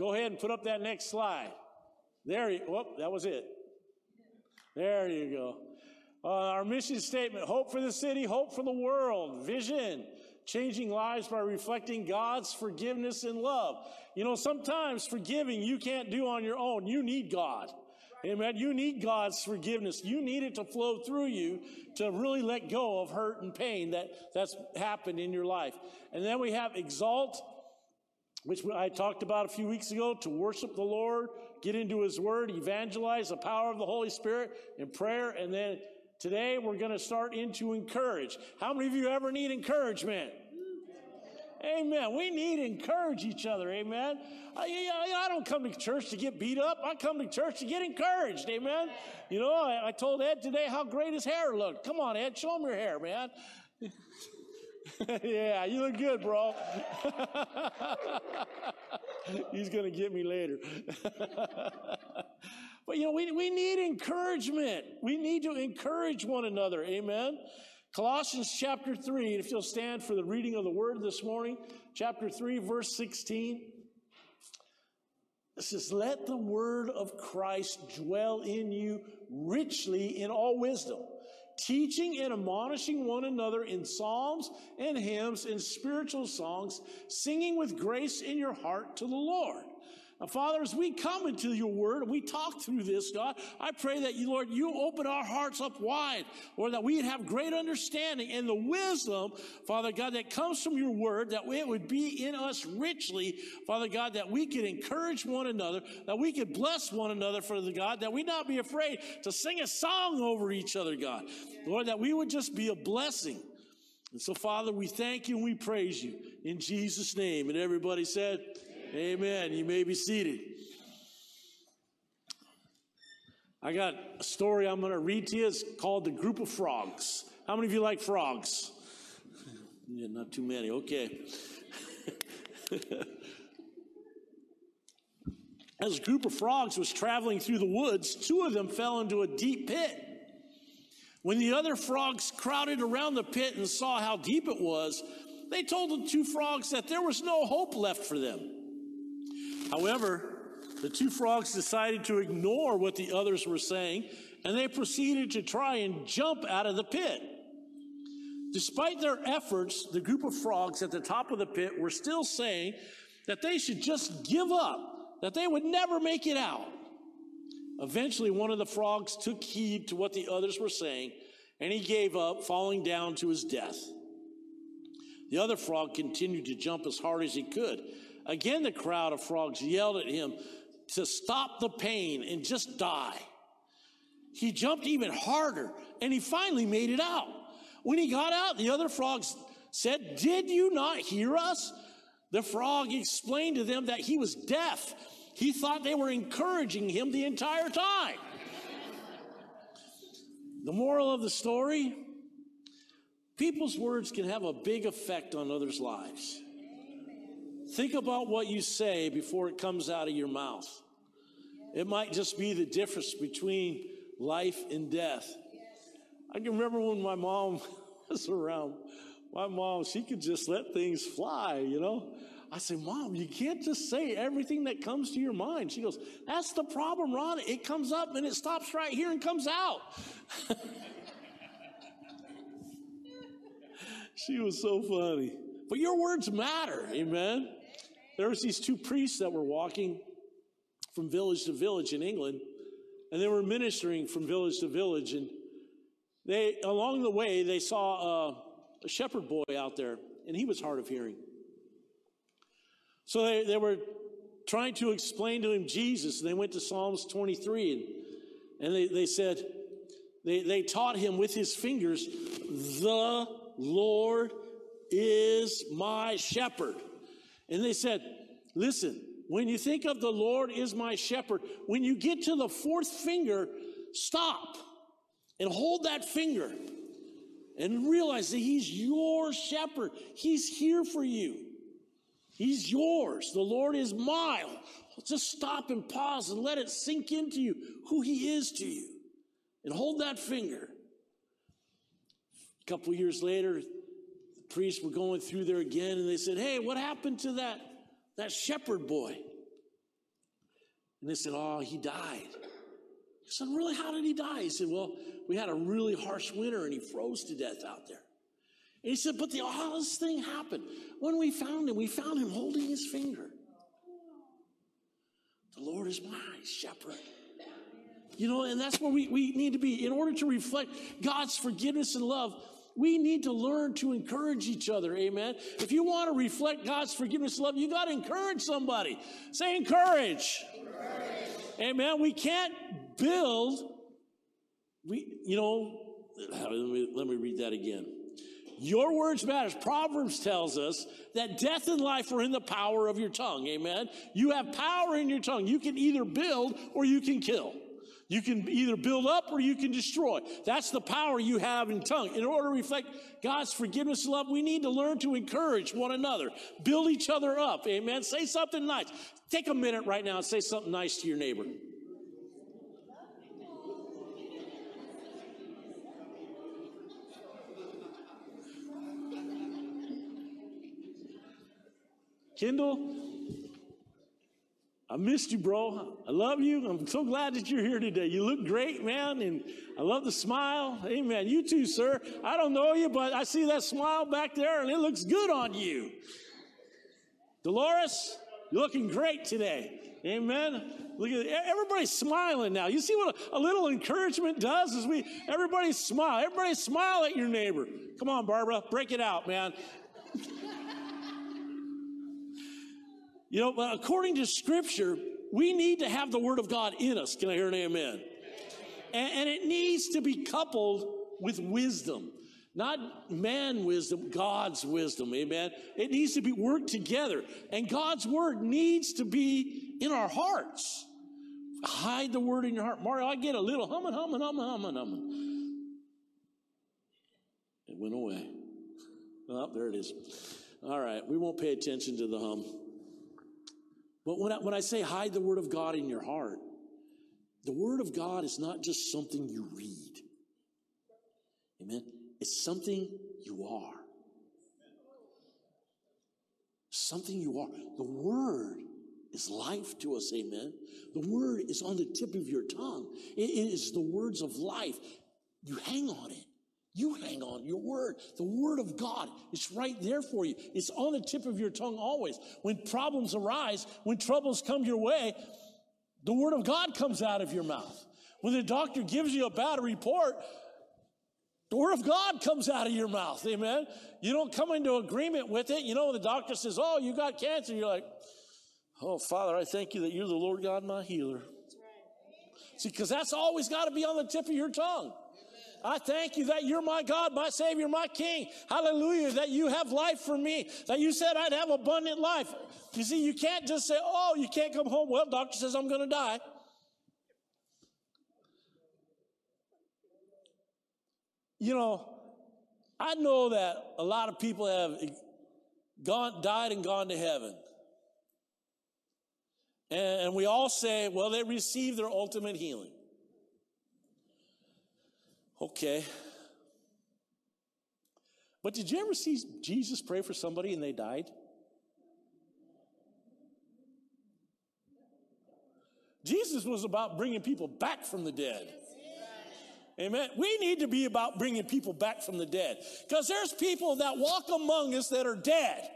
Go ahead and put up that next slide. There you, whoop, that was it. There you go. Uh, our mission statement, hope for the city, hope for the world, vision, changing lives by reflecting God's forgiveness and love. You know, sometimes forgiving you can't do on your own. You need God. Amen. You need God's forgiveness. You need it to flow through you to really let go of hurt and pain that, that's happened in your life. And then we have exalt, which I talked about a few weeks ago, to worship the Lord, get into His Word, evangelize the power of the Holy Spirit in prayer, and then today we're going to start into encourage. How many of you ever need encouragement? Amen. We need to encourage each other. Amen. I, I, don't come to church to get beat up. I come to church to get encouraged. Amen. You know, I, I told Ed today how great his hair looked. Come on, Ed, show him your hair, man. yeah, you look good, bro. He's going to get me later. but, you know, we, we need encouragement. We need to encourage one another. Amen. Colossians chapter 3, if you'll stand for the reading of the word this morning, chapter 3, verse 16. It says, Let the word of Christ dwell in you richly in all wisdom, teaching and admonishing one another in psalms and hymns and spiritual songs, singing with grace in your heart to the Lord. Father, as we come into your word we talk through this, God, I pray that you, Lord, you open our hearts up wide, Lord, that we'd have great understanding and the wisdom, Father God, that comes from your word, that it would be in us richly, Father God, that we could encourage one another, that we could bless one another, for the God, that we not be afraid to sing a song over each other, God. Lord, that we would just be a blessing. And so, Father, we thank you and we praise you in Jesus' name. And everybody said, Amen. You may be seated. I got a story I'm going to read to you. It's called The Group of Frogs. How many of you like frogs? yeah, not too many. Okay. As a group of frogs was traveling through the woods, two of them fell into a deep pit. When the other frogs crowded around the pit and saw how deep it was, they told the two frogs that there was no hope left for them. However, the two frogs decided to ignore what the others were saying, and they proceeded to try and jump out of the pit. Despite their efforts, the group of frogs at the top of the pit were still saying that they should just give up, that they would never make it out. Eventually, one of the frogs took heed to what the others were saying, and he gave up, falling down to his death. The other frog continued to jump as hard as he could. Again, the crowd of frogs yelled at him to stop the pain and just die. He jumped even harder and he finally made it out. When he got out, the other frogs said, Did you not hear us? The frog explained to them that he was deaf. He thought they were encouraging him the entire time. the moral of the story people's words can have a big effect on others' lives. Think about what you say before it comes out of your mouth. It might just be the difference between life and death. I can remember when my mom was around. My mom, she could just let things fly, you know. I said, Mom, you can't just say everything that comes to your mind. She goes, That's the problem, Ron. It comes up and it stops right here and comes out. she was so funny. But your words matter, amen. There was these two priests that were walking from village to village in England, and they were ministering from village to village. And they, along the way, they saw a, a shepherd boy out there, and he was hard of hearing. So they, they were trying to explain to him Jesus, and they went to Psalms 23, and, and they, they said, they, they taught him with his fingers, The Lord is my shepherd. And they said, listen, when you think of the Lord is my shepherd, when you get to the fourth finger, stop and hold that finger and realize that he's your shepherd. He's here for you. He's yours. The Lord is mine. Just stop and pause and let it sink into you who he is to you. And hold that finger. A couple years later, the priests were going through there again and they said, Hey, what happened to that, that shepherd boy? And they said, Oh, he died. I said, Really? How did he die? He said, Well, we had a really harsh winter and he froze to death out there. And he said, But the oddest thing happened. When we found him, we found him holding his finger. The Lord is my shepherd. You know, and that's where we, we need to be. In order to reflect God's forgiveness and love, we need to learn to encourage each other. Amen. If you want to reflect God's forgiveness love, you got to encourage somebody. Say encourage. encourage. Amen. We can't build. We, you know, let me, let me read that again. Your words matters. Proverbs tells us that death and life are in the power of your tongue. Amen. You have power in your tongue. You can either build or you can kill. You can either build up or you can destroy. That's the power you have in tongue. In order to reflect God's forgiveness and love, we need to learn to encourage one another, build each other up. Amen. Say something nice. Take a minute right now and say something nice to your neighbor. Kendall, I missed you, bro. I love you. I'm so glad that you're here today. You look great, man, and I love the smile. Amen. You too, sir. I don't know you, but I see that smile back there, and it looks good on you. Dolores, you're looking great today. Amen. Look at everybody's smiling now. You see what a, a little encouragement does? Is we everybody smile. Everybody smile at your neighbor. Come on, Barbara, break it out, man. You know, but according to scripture, we need to have the word of God in us. Can I hear an amen? And, and it needs to be coupled with wisdom. Not man wisdom, God's wisdom. Amen. It needs to be worked together. And God's word needs to be in our hearts. Hide the word in your heart. Mario, I get a little humming, humming, humming, humming, humming. It went away. Oh, there it is. All right. We won't pay attention to the hum. But when I, when I say hide the Word of God in your heart, the Word of God is not just something you read. Amen. It's something you are. Something you are. The Word is life to us. Amen. The Word is on the tip of your tongue. It is the words of life. You hang on it. You hang on your word. The word of God is right there for you. It's on the tip of your tongue always. When problems arise, when troubles come your way, the word of God comes out of your mouth. When the doctor gives you a bad report, the word of God comes out of your mouth. Amen. You don't come into agreement with it. You know, when the doctor says, Oh, you got cancer. You're like, Oh, Father, I thank you that you're the Lord God, my healer. See, because that's always got to be on the tip of your tongue. I thank you that you're my God, my Savior, my King. Hallelujah. That you have life for me. That you said I'd have abundant life. You see, you can't just say, oh, you can't come home. Well, doctor says I'm going to die. You know, I know that a lot of people have gone, died and gone to heaven. And we all say, well, they received their ultimate healing. Okay. But did you ever see Jesus pray for somebody and they died? Jesus was about bringing people back from the dead. Amen. We need to be about bringing people back from the dead because there's people that walk among us that are dead.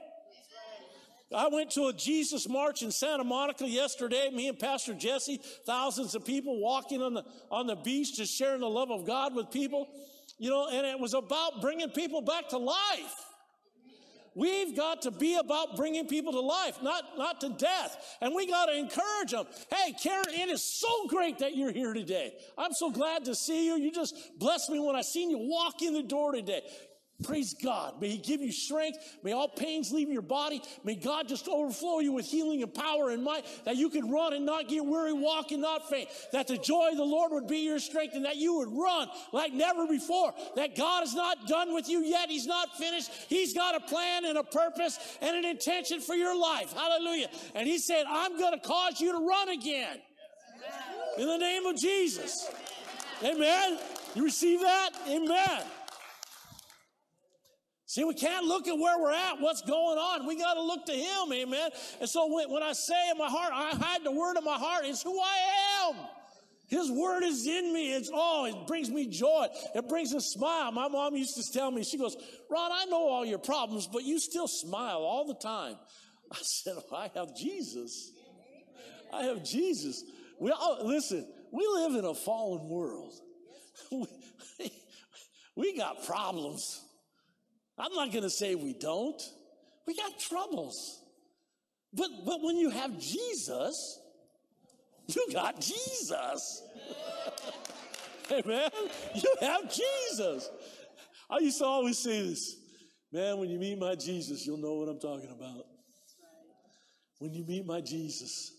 I went to a Jesus march in Santa Monica yesterday. Me and Pastor Jesse, thousands of people walking on the, on the beach, just sharing the love of God with people. You know, and it was about bringing people back to life. We've got to be about bringing people to life, not, not to death. And we got to encourage them. Hey, Karen, it is so great that you're here today. I'm so glad to see you. You just blessed me when I seen you walk in the door today. Praise God. May He give you strength. May all pains leave your body. May God just overflow you with healing and power and might that you could run and not get weary, walk and not faint. That the joy of the Lord would be your strength and that you would run like never before. That God is not done with you yet. He's not finished. He's got a plan and a purpose and an intention for your life. Hallelujah. And He said, I'm going to cause you to run again. In the name of Jesus. Amen. You receive that? Amen. See, we can't look at where we're at, what's going on. We got to look to Him, amen. And so when, when I say in my heart, I hide the word in my heart, it's who I am. His word is in me. It's oh, it brings me joy. It brings a smile. My mom used to tell me, she goes, Ron, I know all your problems, but you still smile all the time. I said, oh, I have Jesus. I have Jesus. We all, listen, we live in a fallen world. We, we got problems. I'm not going to say we don't. We got troubles. But, but when you have Jesus, you got Jesus. Amen. You have Jesus. I used to always say this man, when you meet my Jesus, you'll know what I'm talking about. When you meet my Jesus,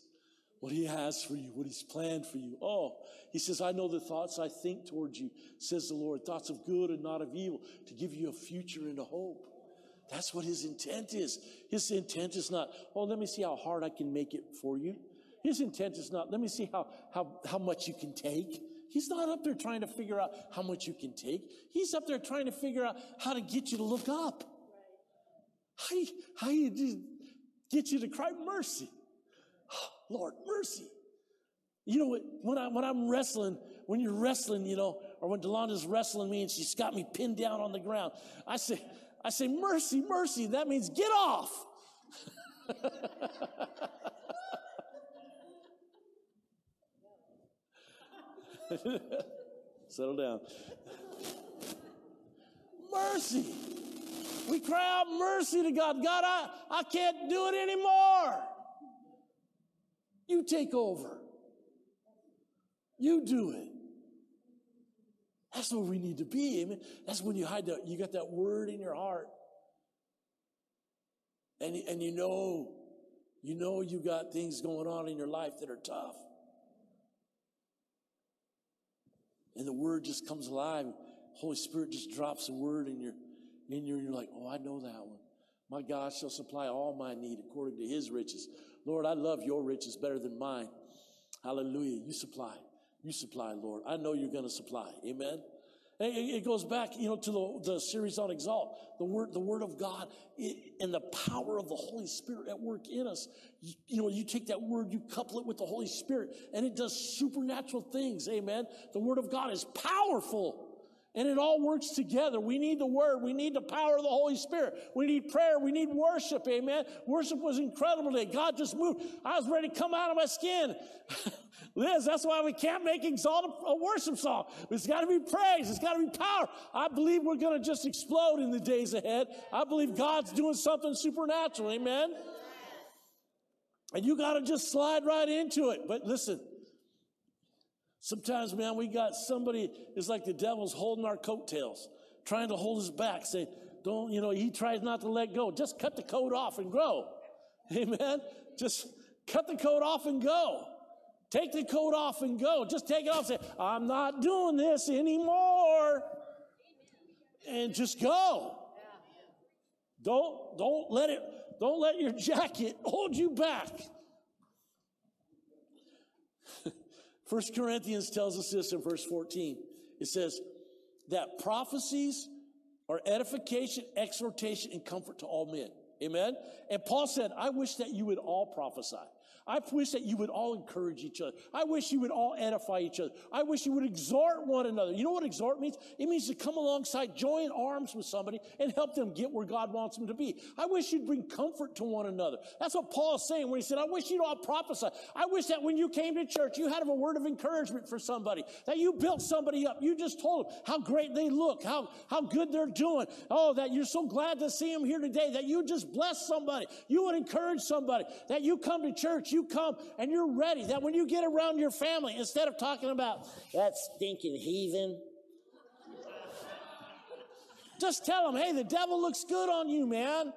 what he has for you, what he's planned for you. Oh, he says, I know the thoughts I think towards you, says the Lord, thoughts of good and not of evil, to give you a future and a hope. That's what his intent is. His intent is not, oh, let me see how hard I can make it for you. His intent is not, let me see how, how, how much you can take. He's not up there trying to figure out how much you can take. He's up there trying to figure out how to get you to look up. How how you get you to cry mercy. Lord, mercy. You know, when, I, when I'm wrestling, when you're wrestling, you know, or when Delonda's wrestling me and she's got me pinned down on the ground, I say, I say, mercy, mercy. That means get off. Settle down. mercy. We cry out mercy to God. God, I, I can't do it anymore. You take over. You do it. That's where we need to be. Amen. That's when you hide that, you got that word in your heart. And, and you know, you know you got things going on in your life that are tough. And the word just comes alive. Holy Spirit just drops a word in your, in your, you're like, oh, I know that one. My God shall supply all my need according to his riches. Lord, I love your riches better than mine. Hallelujah. You supply. You supply, Lord. I know you're going to supply. Amen. It goes back, you know, to the, the series on Exalt, the word, the word of God and the power of the Holy Spirit at work in us. You, you, know, you take that word, you couple it with the Holy Spirit, and it does supernatural things. Amen. The word of God is powerful. And it all works together. We need the word. We need the power of the Holy Spirit. We need prayer. We need worship. Amen. Worship was incredible today. God just moved. I was ready to come out of my skin. Liz, that's why we can't make exalt a worship song. It's got to be praise. It's got to be power. I believe we're going to just explode in the days ahead. I believe God's doing something supernatural. Amen. And you got to just slide right into it. But listen, Sometimes, man, we got somebody, it's like the devil's holding our coattails, trying to hold us back, say, don't, you know, he tries not to let go. Just cut the coat off and grow. Amen. Just cut the coat off and go. Take the coat off and go. Just take it off. Say, I'm not doing this anymore. And just go. Don't, don't let it, don't let your jacket hold you back. First Corinthians tells us this in verse 14. It says that prophecies are edification, exhortation, and comfort to all men. Amen. And Paul said, I wish that you would all prophesy. I wish that you would all encourage each other. I wish you would all edify each other. I wish you would exhort one another. You know what exhort means? It means to come alongside, join arms with somebody and help them get where God wants them to be. I wish you'd bring comfort to one another. That's what Paul's saying when he said, I wish you'd all prophesy. I wish that when you came to church, you had a word of encouragement for somebody, that you built somebody up. You just told them how great they look, how, how good they're doing. Oh, that you're so glad to see them here today, that you just bless somebody. You would encourage somebody, that you come to church, you come and you're ready. That when you get around your family, instead of talking about that stinking heathen, just tell them, hey, the devil looks good on you, man.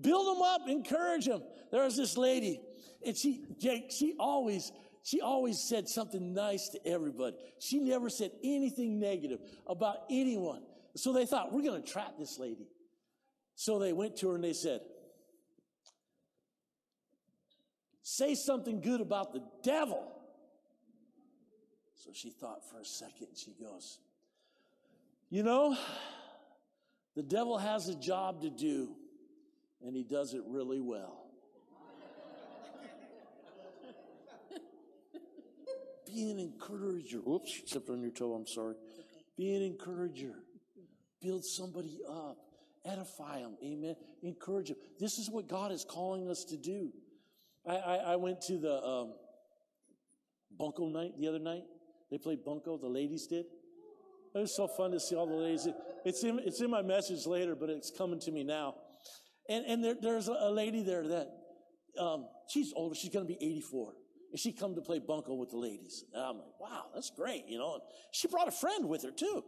Build them up, encourage them. There was this lady, and she, Jake, she always, she always said something nice to everybody. She never said anything negative about anyone. So they thought, we're going to trap this lady. So they went to her and they said, Say something good about the devil. So she thought for a second. She goes, You know, the devil has a job to do, and he does it really well. Be an encourager. Oops, stepped on your toe, I'm sorry. Be an encourager. Build somebody up. Edify them. Amen. Encourage them. This is what God is calling us to do. I, I, I went to the um, Bunko night the other night. They played Bunko, the ladies did. It was so fun to see all the ladies. It's in, it's in my message later, but it's coming to me now. And, and there, there's a lady there that, um, she's older. She's going to be 84. And she come to play bunco with the ladies. And I'm like, wow, that's great, you know. And she brought a friend with her too.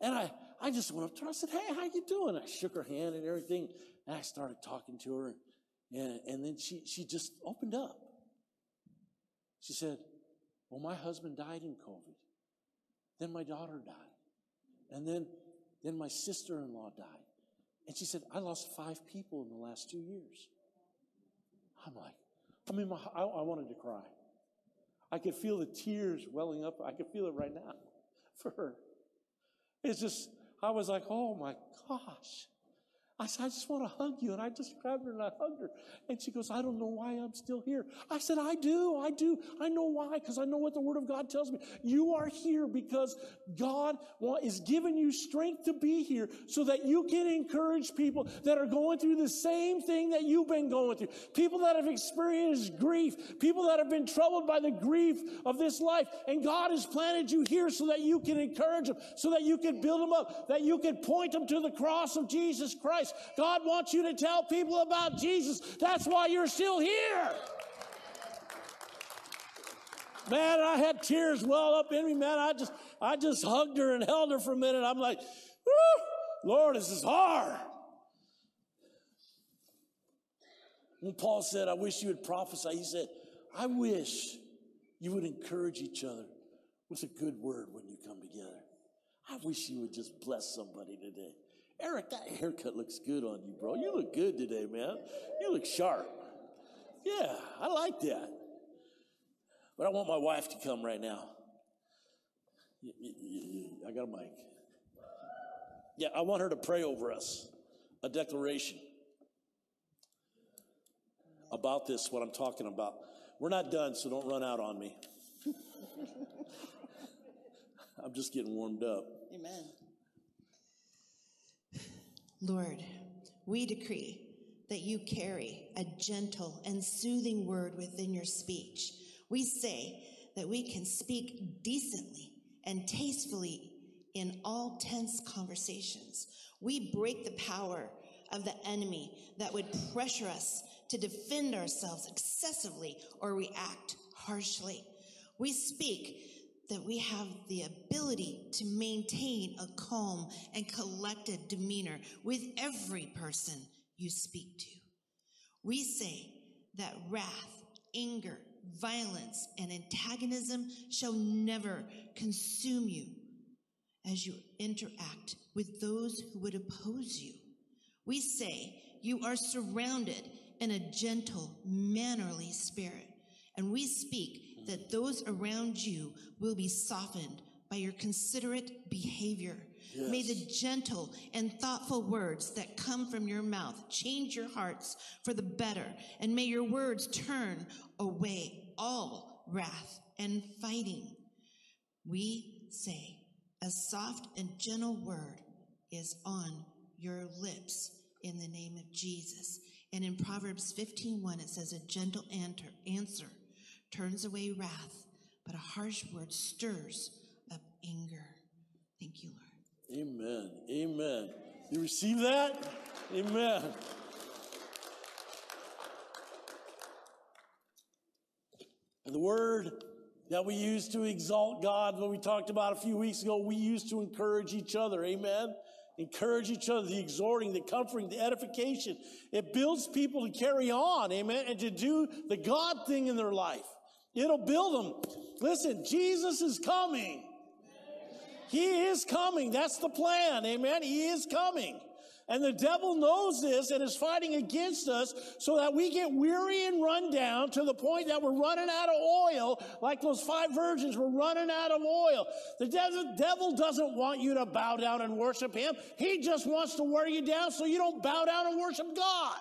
And I, I just went up to her. I said, hey, how you doing? I shook her hand and everything. And I started talking to her. And, and then she, she just opened up. She said, well, my husband died in COVID. Then my daughter died. And then, then my sister-in-law died. And she said, I lost five people in the last two years. I'm like, I mean, my, I, I wanted to cry. I could feel the tears welling up. I could feel it right now for her. It's just, I was like, oh my gosh. I said, I just want to hug you. And I just grabbed her and I hugged her. And she goes, I don't know why I'm still here. I said, I do. I do. I know why, because I know what the Word of God tells me. You are here because God is giving you strength to be here so that you can encourage people that are going through the same thing that you've been going through. People that have experienced grief. People that have been troubled by the grief of this life. And God has planted you here so that you can encourage them, so that you can build them up, that you can point them to the cross of Jesus Christ. God wants you to tell people about Jesus. That's why you're still here. Man, I had tears well up in me, man. I just, I just hugged her and held her for a minute. I'm like, Lord, this is hard. When Paul said, I wish you would prophesy, he said, I wish you would encourage each other with a good word when you come together. I wish you would just bless somebody today. Eric, that haircut looks good on you, bro. You look good today, man. You look sharp. Yeah, I like that. But I want my wife to come right now. I got a mic. Yeah, I want her to pray over us a declaration about this, what I'm talking about. We're not done, so don't run out on me. I'm just getting warmed up. Amen. Lord, we decree that you carry a gentle and soothing word within your speech. We say that we can speak decently and tastefully in all tense conversations. We break the power of the enemy that would pressure us to defend ourselves excessively or react harshly. We speak that we have the ability to maintain a calm and collected demeanor with every person you speak to. We say that wrath, anger, violence, and antagonism shall never consume you as you interact with those who would oppose you. We say you are surrounded in a gentle, mannerly spirit, and we speak that those around you will be softened by your considerate behavior. Yes. May the gentle and thoughtful words that come from your mouth change your hearts for the better, and may your words turn away all wrath and fighting. We say, a soft and gentle word is on your lips in the name of Jesus. And in Proverbs 15:1 it says a gentle answer turns away wrath, but a harsh word stirs up anger. Thank you, Lord. Amen. Amen. You receive that? Amen. And the word that we use to exalt God, what we talked about a few weeks ago, we use to encourage each other. Amen. Encourage each other, the exhorting, the comforting, the edification. It builds people to carry on. Amen. And to do the God thing in their life. It'll build them. Listen, Jesus is coming. He is coming. That's the plan. Amen. He is coming. And the devil knows this and is fighting against us so that we get weary and run down to the point that we're running out of oil, like those five virgins were running out of oil. The devil doesn't want you to bow down and worship him. He just wants to wear you down so you don't bow down and worship God.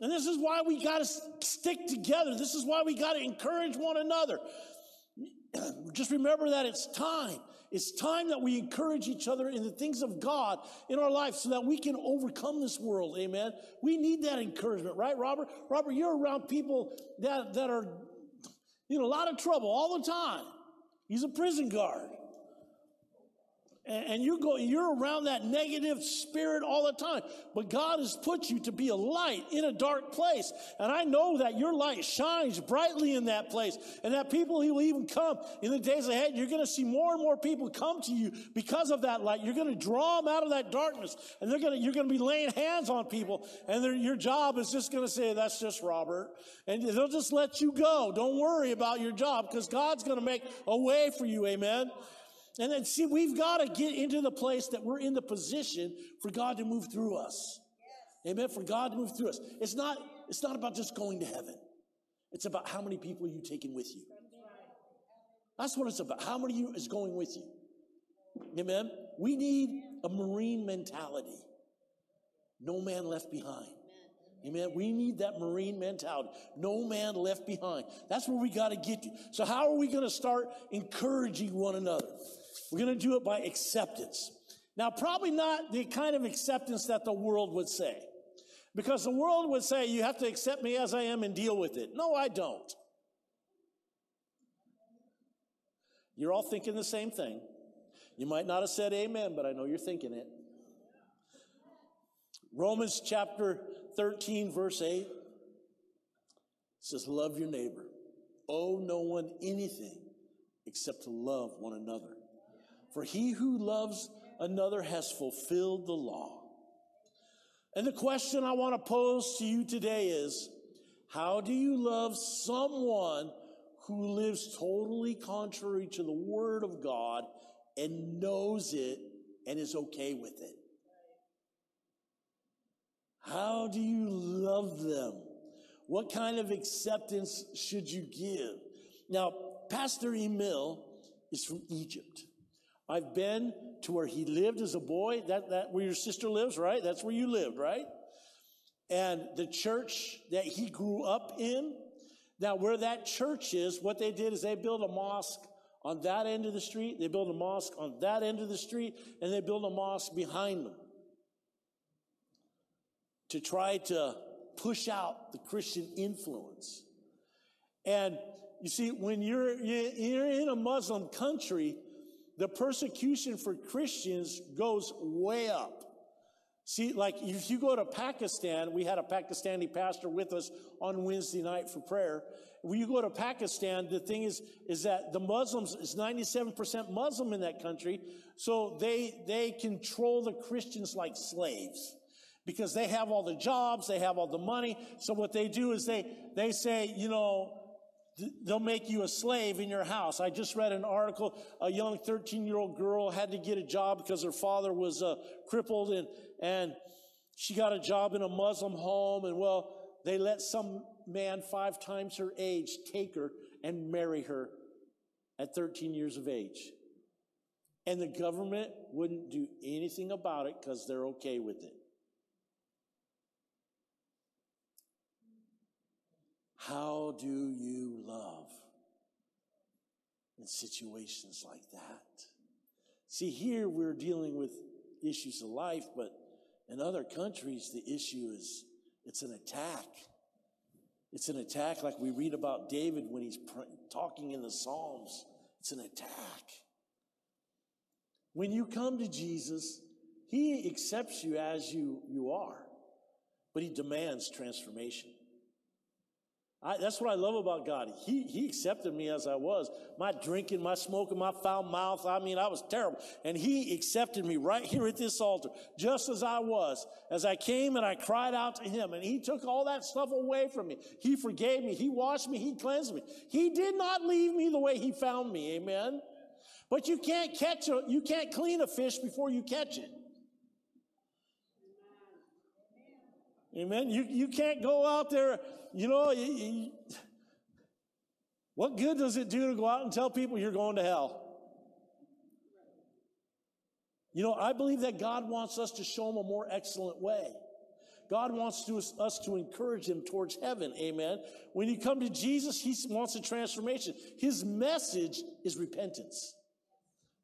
And this is why we got to stick together. This is why we got to encourage one another. Just remember that it's time. It's time that we encourage each other in the things of God in our life so that we can overcome this world. Amen. We need that encouragement, right, Robert? Robert, you're around people that, that are in a lot of trouble all the time. He's a prison guard and you go you're around that negative spirit all the time. But god has put you to be a light in a dark place. And i know that your light shines brightly in that place. And that people he will even come in the days ahead. You're going to see more and more people come to you because of that light. You're going to draw them out of that darkness. And they're going to you're going to be laying hands on people. And your job is just going to say that's just robert. And they'll just let you go. Don't worry about your job because god's going to make a way for you. Amen and then see, we've got to get into the place that we're in the position for God to move through us. Yes. Amen. For God to move through us. It's not, it's not about just going to heaven. It's about how many people you taking with you. That's what it's about. How many you is going with you? Amen. We need a marine mentality. No man left behind. Amen. We need that marine mentality. No man left behind. That's where we got to get to. So how are we going to start encouraging one another? We're going to do it by acceptance. Now, probably not the kind of acceptance that the world would say. Because the world would say, you have to accept me as I am and deal with it. No, I don't. You're all thinking the same thing. You might not have said amen, but I know you're thinking it. Romans chapter 13, verse 8 says, Love your neighbor. Owe no one anything except to love one another. For he who loves another has fulfilled the law. And the question I want to pose to you today is how do you love someone who lives totally contrary to the word of God and knows it and is okay with it? How do you love them? What kind of acceptance should you give? Now, Pastor Emil is from Egypt. I've been to where he lived as a boy. That, that where your sister lives, right? That's where you lived, right? And the church that he grew up in. Now, where that church is, what they did is they built a mosque on that end of the street. They built a mosque on that end of the street, and they built a mosque behind them to try to push out the Christian influence. And you see, when you're, you're in a Muslim country, the persecution for Christians goes way up. See, like if you go to Pakistan, we had a Pakistani pastor with us on Wednesday night for prayer. When you go to Pakistan, the thing is, is that the Muslims is 97% Muslim in that country. So they, they control the Christians like slaves because they have all the jobs, they have all the money. So what they do is they, they say, you know, They'll make you a slave in your house. I just read an article. A young 13 year old girl had to get a job because her father was uh, crippled and, and she got a job in a Muslim home. And well, they let some man five times her age take her and marry her at 13 years of age. And the government wouldn't do anything about it because they're okay with it. How do you love in situations like that? See, here we're dealing with issues of life, but in other countries, the issue is it's an attack. It's an attack like we read about David when he's pr- talking in the Psalms. It's an attack. When you come to Jesus, he accepts you as you, you are, but he demands transformation. I, that's what I love about God. He, he accepted me as I was. My drinking, my smoking, my foul mouth. I mean, I was terrible. And he accepted me right here at this altar, just as I was. As I came and I cried out to him and he took all that stuff away from me. He forgave me. He washed me. He cleansed me. He did not leave me the way he found me. Amen. But you can't catch a, you can't clean a fish before you catch it. Amen. You, you can't go out there, you know, you, you, what good does it do to go out and tell people you're going to hell? You know, I believe that God wants us to show them a more excellent way. God wants to, us to encourage him towards heaven. Amen. When you come to Jesus, He wants a transformation. His message is repentance.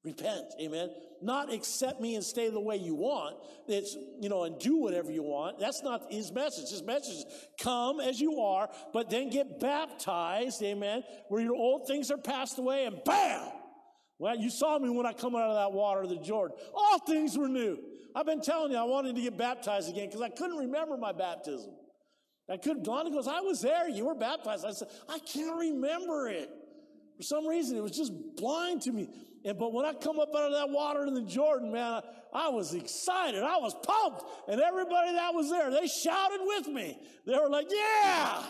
Repent. Amen. Not accept me and stay the way you want. It's, you know, and do whatever you want. That's not His message. His message is come as you are, but then get baptized. Amen. Where your old things are passed away and bam! Well, you saw me when I come out of that water of the Jordan. All things were new. I've been telling you, I wanted to get baptized again because I couldn't remember my baptism. I couldn't. Lonnie goes, I was there. You were baptized. I said, I can't remember it. For some reason, it was just blind to me. And, but when I come up out of that water in the Jordan, man, I, I was excited. I was pumped. And everybody that was there, they shouted with me. They were like, yeah.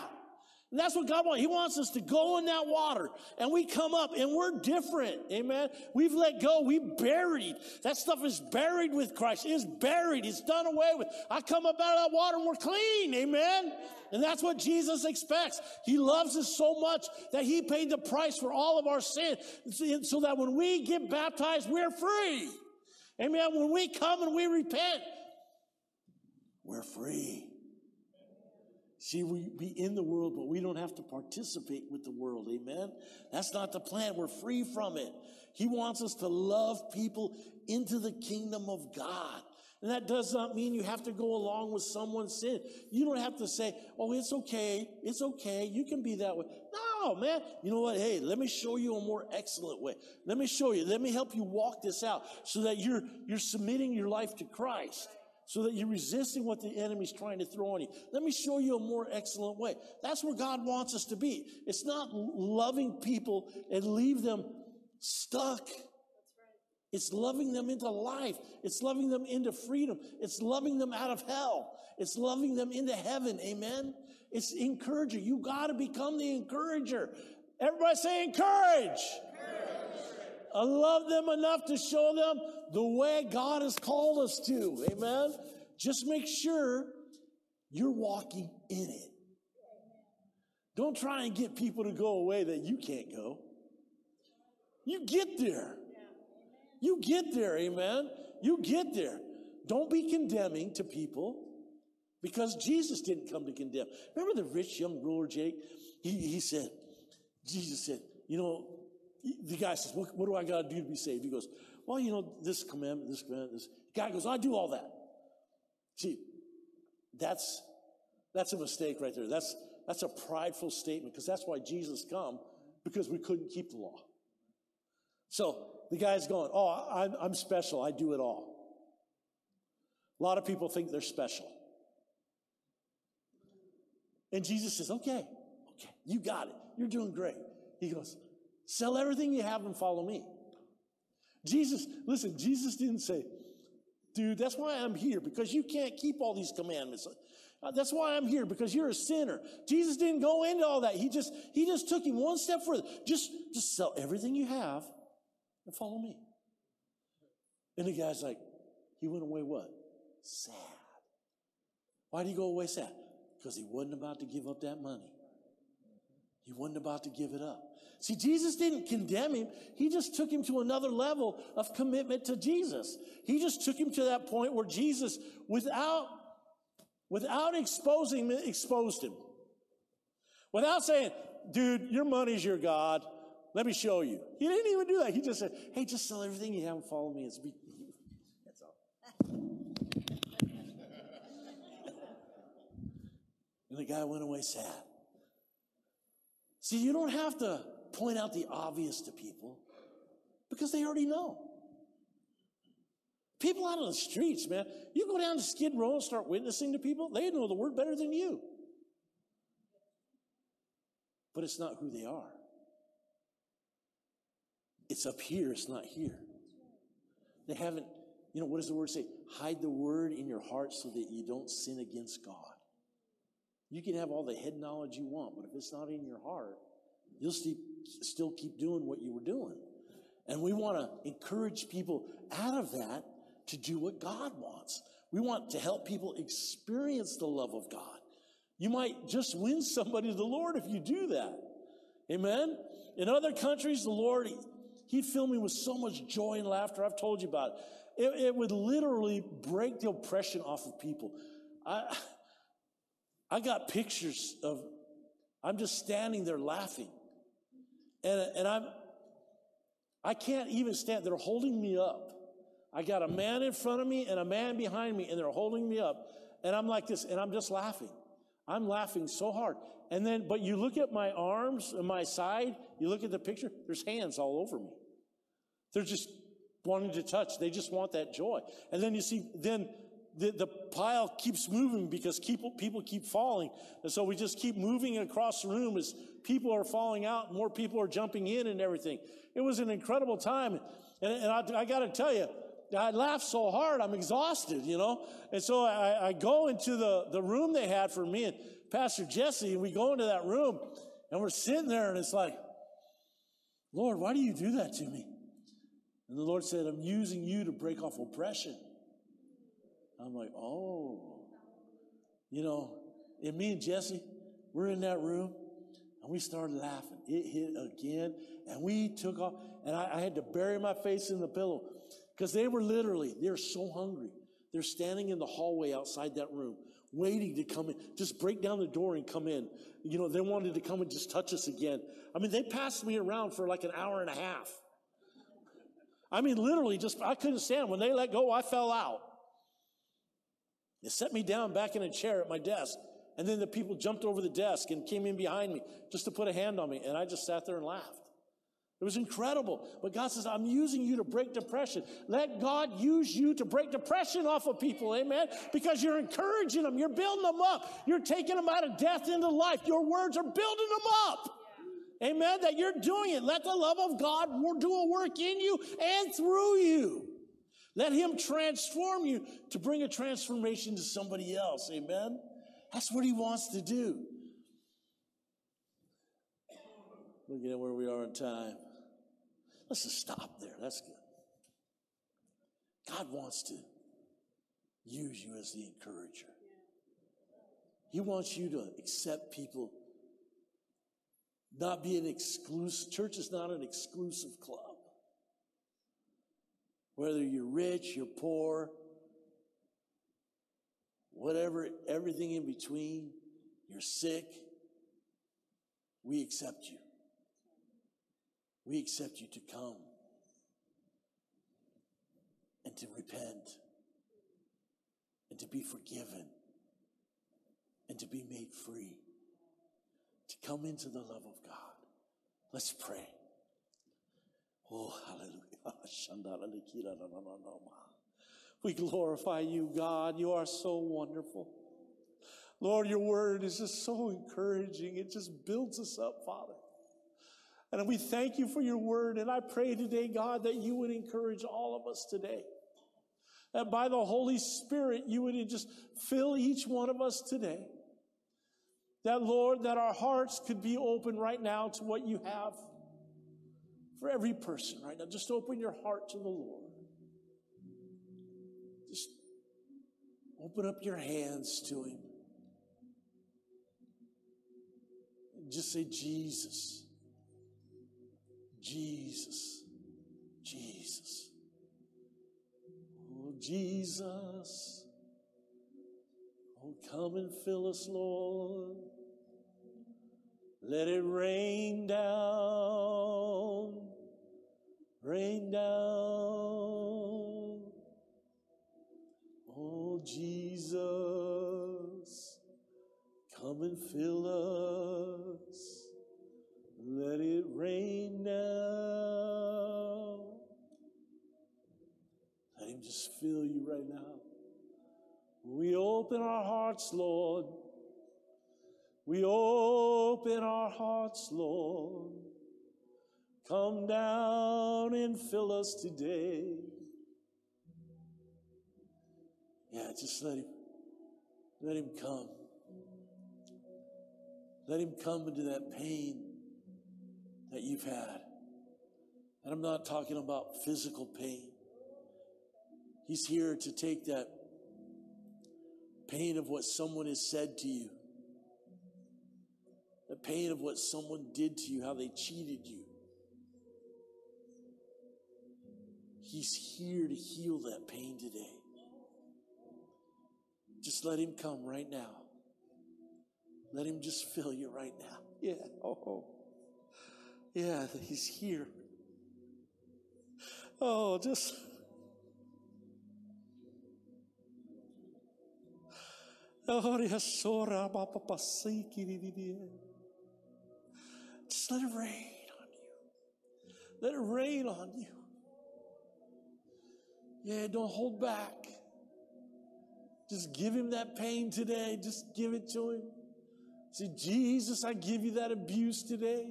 That's what God wants. He wants us to go in that water and we come up and we're different. Amen. We've let go. We buried. That stuff is buried with Christ. It's buried. It's done away with. I come up out of that water and we're clean. Amen. And that's what Jesus expects. He loves us so much that he paid the price for all of our sin so that when we get baptized, we're free. Amen. When we come and we repent, we're free. See, we be in the world, but we don't have to participate with the world. Amen. That's not the plan. We're free from it. He wants us to love people into the kingdom of God. And that does not mean you have to go along with someone's sin. You don't have to say, oh, it's okay. It's okay. You can be that way. No, man. You know what? Hey, let me show you a more excellent way. Let me show you. Let me help you walk this out so that you're, you're submitting your life to Christ so that you're resisting what the enemy's trying to throw on you. Let me show you a more excellent way. That's where God wants us to be. It's not loving people and leave them stuck. It's loving them into life. It's loving them into freedom. It's loving them out of hell. It's loving them into heaven. Amen. It's encourager. You got to become the encourager. Everybody say encourage. I love them enough to show them the way God has called us to. Amen. Just make sure you're walking in it. Don't try and get people to go away that you can't go. You get there. You get there. Amen. You get there. Don't be condemning to people because Jesus didn't come to condemn. Remember the rich young ruler, Jake? He, he said, Jesus said, you know, the guy says, what, what do I got to do to be saved? He goes, well, you know, this commandment, this commandment, this. Guy goes, I do all that. See, that's, that's a mistake right there. That's, that's a prideful statement because that's why Jesus come because we couldn't keep the law. So the guy's going, oh, I'm, I'm special. I do it all. A lot of people think they're special. And Jesus says, okay, okay, you got it. You're doing great. He goes, Sell everything you have and follow me. Jesus, listen, Jesus didn't say, dude, that's why I'm here, because you can't keep all these commandments. Uh, that's why I'm here, because you're a sinner. Jesus didn't go into all that. He just, he just took him one step further. Just, just sell everything you have and follow me. And the guy's like, he went away what? Sad. Why did he go away sad? Because he wasn't about to give up that money. He wasn't about to give it up. See, Jesus didn't condemn him. He just took him to another level of commitment to Jesus. He just took him to that point where Jesus, without, without exposing exposed him. Without saying, dude, your money's your God. Let me show you. He didn't even do that. He just said, hey, just sell everything you have and follow me. Be, that's all. and the guy went away sad. See, you don't have to point out the obvious to people because they already know. People out on the streets, man, you go down to Skid Row and start witnessing to people, they know the word better than you. But it's not who they are. It's up here, it's not here. They haven't, you know, what does the word say? Hide the word in your heart so that you don't sin against God. You can have all the head knowledge you want, but if it's not in your heart, you'll still keep doing what you were doing. And we want to encourage people out of that to do what God wants. We want to help people experience the love of God. You might just win somebody to the Lord if you do that. Amen? In other countries, the Lord, He'd fill me with so much joy and laughter. I've told you about it. It, it would literally break the oppression off of people. I, I got pictures of, I'm just standing there laughing. And, and I'm, I can't even stand. They're holding me up. I got a man in front of me and a man behind me, and they're holding me up. And I'm like this, and I'm just laughing. I'm laughing so hard. And then, but you look at my arms and my side, you look at the picture, there's hands all over me. They're just wanting to touch. They just want that joy. And then you see, then the, the pile keeps moving because people, people keep falling. And so we just keep moving across the room as people are falling out, more people are jumping in and everything. It was an incredible time. And, and I, I got to tell you, I laughed so hard, I'm exhausted, you know? And so I, I go into the, the room they had for me and Pastor Jesse, and we go into that room and we're sitting there and it's like, Lord, why do you do that to me? And the Lord said, I'm using you to break off oppression. I'm like, oh. You know, and me and Jesse, we're in that room and we started laughing. It hit again and we took off and I, I had to bury my face in the pillow because they were literally, they're so hungry. They're standing in the hallway outside that room, waiting to come in, just break down the door and come in. You know, they wanted to come and just touch us again. I mean, they passed me around for like an hour and a half. I mean, literally, just, I couldn't stand. When they let go, I fell out. They set me down back in a chair at my desk. And then the people jumped over the desk and came in behind me just to put a hand on me. And I just sat there and laughed. It was incredible. But God says, I'm using you to break depression. Let God use you to break depression off of people. Amen. Because you're encouraging them. You're building them up. You're taking them out of death into life. Your words are building them up. Amen. That you're doing it. Let the love of God do a work in you and through you. Let him transform you to bring a transformation to somebody else. Amen. That's what he wants to do. Looking at where we are in time. Let's just stop there. That's good. God wants to use you as the encourager. He wants you to accept people, not be an exclusive, church is not an exclusive club. Whether you're rich, you're poor, whatever, everything in between, you're sick, we accept you. We accept you to come and to repent and to be forgiven and to be made free, to come into the love of God. Let's pray. Oh, hallelujah. We glorify you, God. You are so wonderful. Lord, your word is just so encouraging. It just builds us up, Father. And we thank you for your word. And I pray today, God, that you would encourage all of us today. That by the Holy Spirit, you would just fill each one of us today. That, Lord, that our hearts could be open right now to what you have for every person right now. Just open your heart to the Lord. Just open up your hands to Him. Just say, Jesus. Jesus, Jesus. Oh, Jesus. Oh, come and fill us, Lord. Let it rain down, rain down. Oh, Jesus, come and fill us. Let it rain now. Let him just fill you right now. We open our hearts, Lord. We open our hearts, Lord. Come down and fill us today. Yeah, just let him, let him come. Let him come into that pain that you've had. And I'm not talking about physical pain. He's here to take that pain of what someone has said to you, the pain of what someone did to you, how they cheated you. He's here to heal that pain today. Just let him come right now. Let him just fill you right now. Yeah. Oh, yeah, he's here. Oh, just. Just let it rain on you. Let it rain on you. Yeah, don't hold back. Just give him that pain today. Just give it to him. Say, Jesus, I give you that abuse today.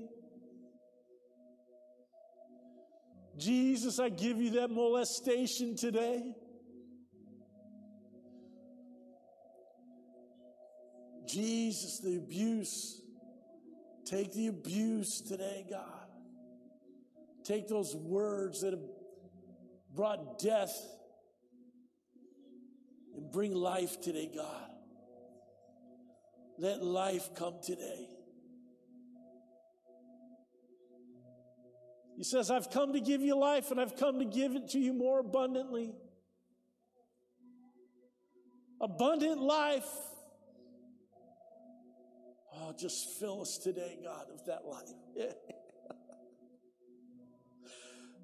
Jesus, I give you that molestation today. Jesus, the abuse. Take the abuse today, God. Take those words that have brought death and bring life today, God. Let life come today. He says, I've come to give you life and I've come to give it to you more abundantly. Abundant life. Oh, just fill us today, God, of that life.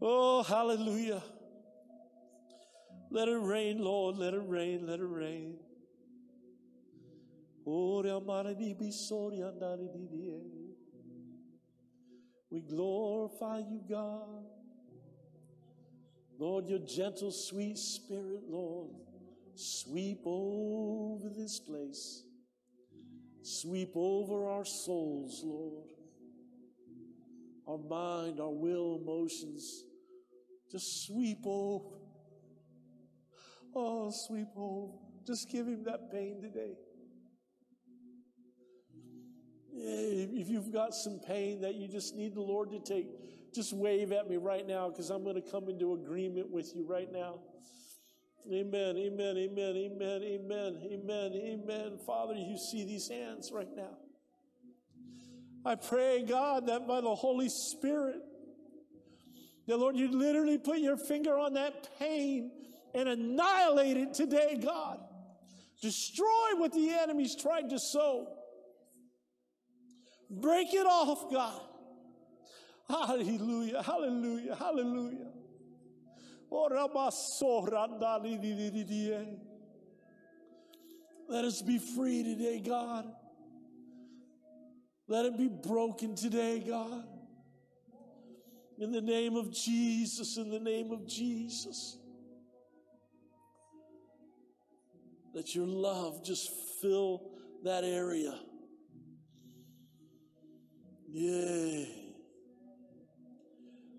oh, hallelujah. Let it rain, Lord. Let it rain. Let it rain. We glorify you, God. Lord, your gentle, sweet spirit, Lord, sweep over this place. Sweep over our souls, Lord. Our mind, our will, emotions. Just sweep over. Oh, sweep over. Just give him that pain today. If you've got some pain that you just need the Lord to take, just wave at me right now because I'm going to come into agreement with you right now. Amen, amen, amen, amen, amen, amen, amen. Father, you see these hands right now. I pray, God, that by the Holy Spirit, that Lord, you literally put your finger on that pain and annihilate it today, God. Destroy what the enemy's tried to sow. Break it off, God. Hallelujah, hallelujah, hallelujah. Oh, Let us be free today, God. Let it be broken today, God. In the name of Jesus, in the name of Jesus. Let your love just fill that area. Yeah.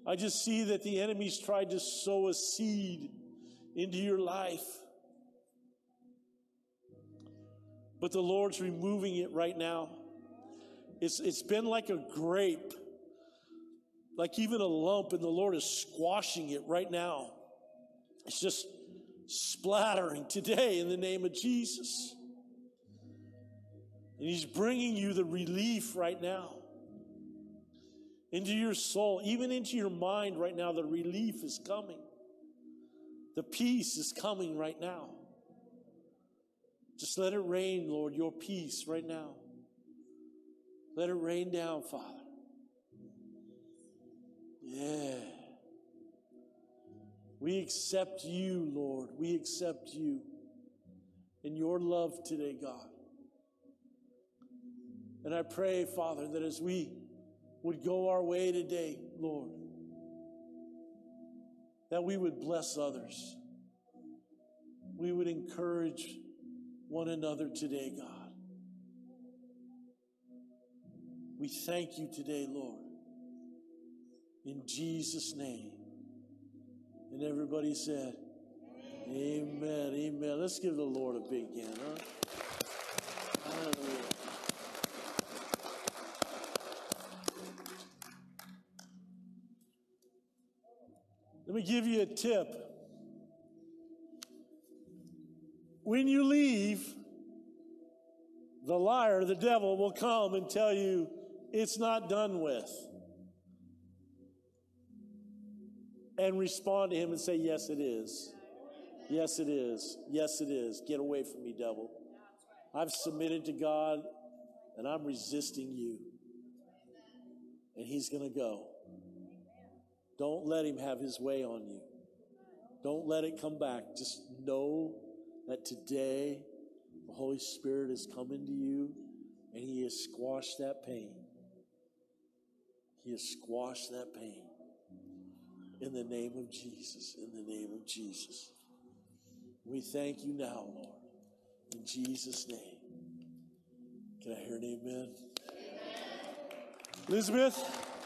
I just see that the enemy's tried to sow a seed into your life. But the Lord's removing it right now. It's, it's been like a grape, like even a lump, and the Lord is squashing it right now. It's just splattering today in the name of Jesus. And He's bringing you the relief right now into your soul, even into your mind right now. The relief is coming, the peace is coming right now. Just let it rain, Lord, your peace right now. Let it rain down, Father. Yeah. We accept you, Lord. We accept you in your love today, God. And I pray, Father, that as we would go our way today, Lord, that we would bless others. We would encourage one another today, God. We thank you today, Lord. In Jesus' name. And everybody said, Amen. Amen. Let's give the Lord a big hand, huh? Let me give you a tip. When you leave, the liar, the devil, will come and tell you it's not done with. And respond to him and say, Yes, it is. Yes, it is. Yes, it is. Get away from me, devil. I've submitted to God and I'm resisting you. And he's going to go. Don't let him have his way on you. Don't let it come back. Just know that today the Holy Spirit has come into you and He has squashed that pain. He has squashed that pain. In the name of Jesus. In the name of Jesus. We thank you now, Lord. In Jesus' name. Can I hear an amen? amen. Elizabeth?